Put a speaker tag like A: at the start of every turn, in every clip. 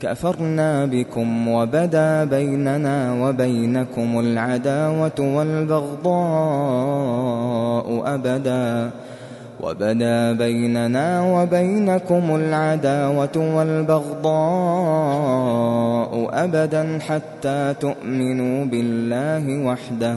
A: كفرنا بكم وبدا بيننا وبينكم العداوة والبغضاء أبدا. وبدا بيننا وبينكم العداوة والبغضاء أبدا حتى تؤمنوا بالله وحده.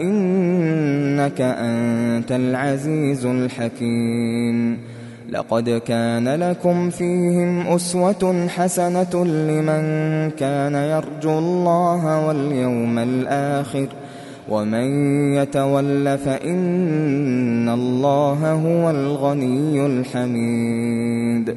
A: إنك أنت العزيز الحكيم. لقد كان لكم فيهم أسوة حسنة لمن كان يرجو الله واليوم الآخر ومن يتول فإن الله هو الغني الحميد.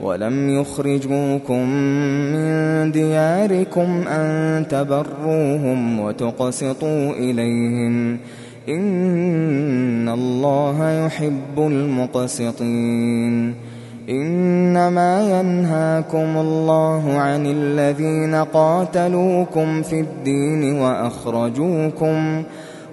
A: ولم يخرجوكم من دياركم أن تبروهم وتقسطوا إليهم إن الله يحب المقسطين إنما ينهاكم الله عن الذين قاتلوكم في الدين وأخرجوكم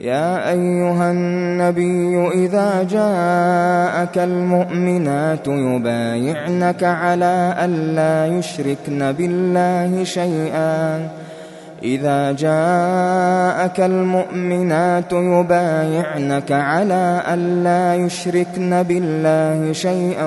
A: يا أيها النبي إذا جاءك المؤمنات يبايعنك على ألا يشركن بالله شيئا. إذا جاءك المؤمنات يبايعنك على ألا يشركن بالله شيئا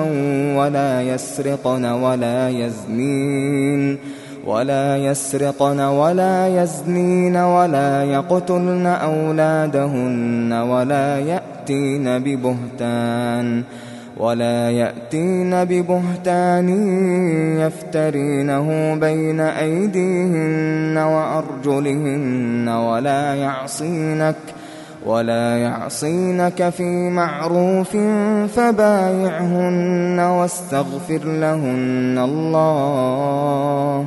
A: ولا يسرقن ولا يزنين. ولا يسرقن ولا يزنين ولا يقتلن أولادهن ولا يأتين ببهتان ولا يأتين ببهتان يفترينه بين أيديهن وأرجلهن ولا يعصينك ولا يعصينك في معروف فبايعهن واستغفر لهن الله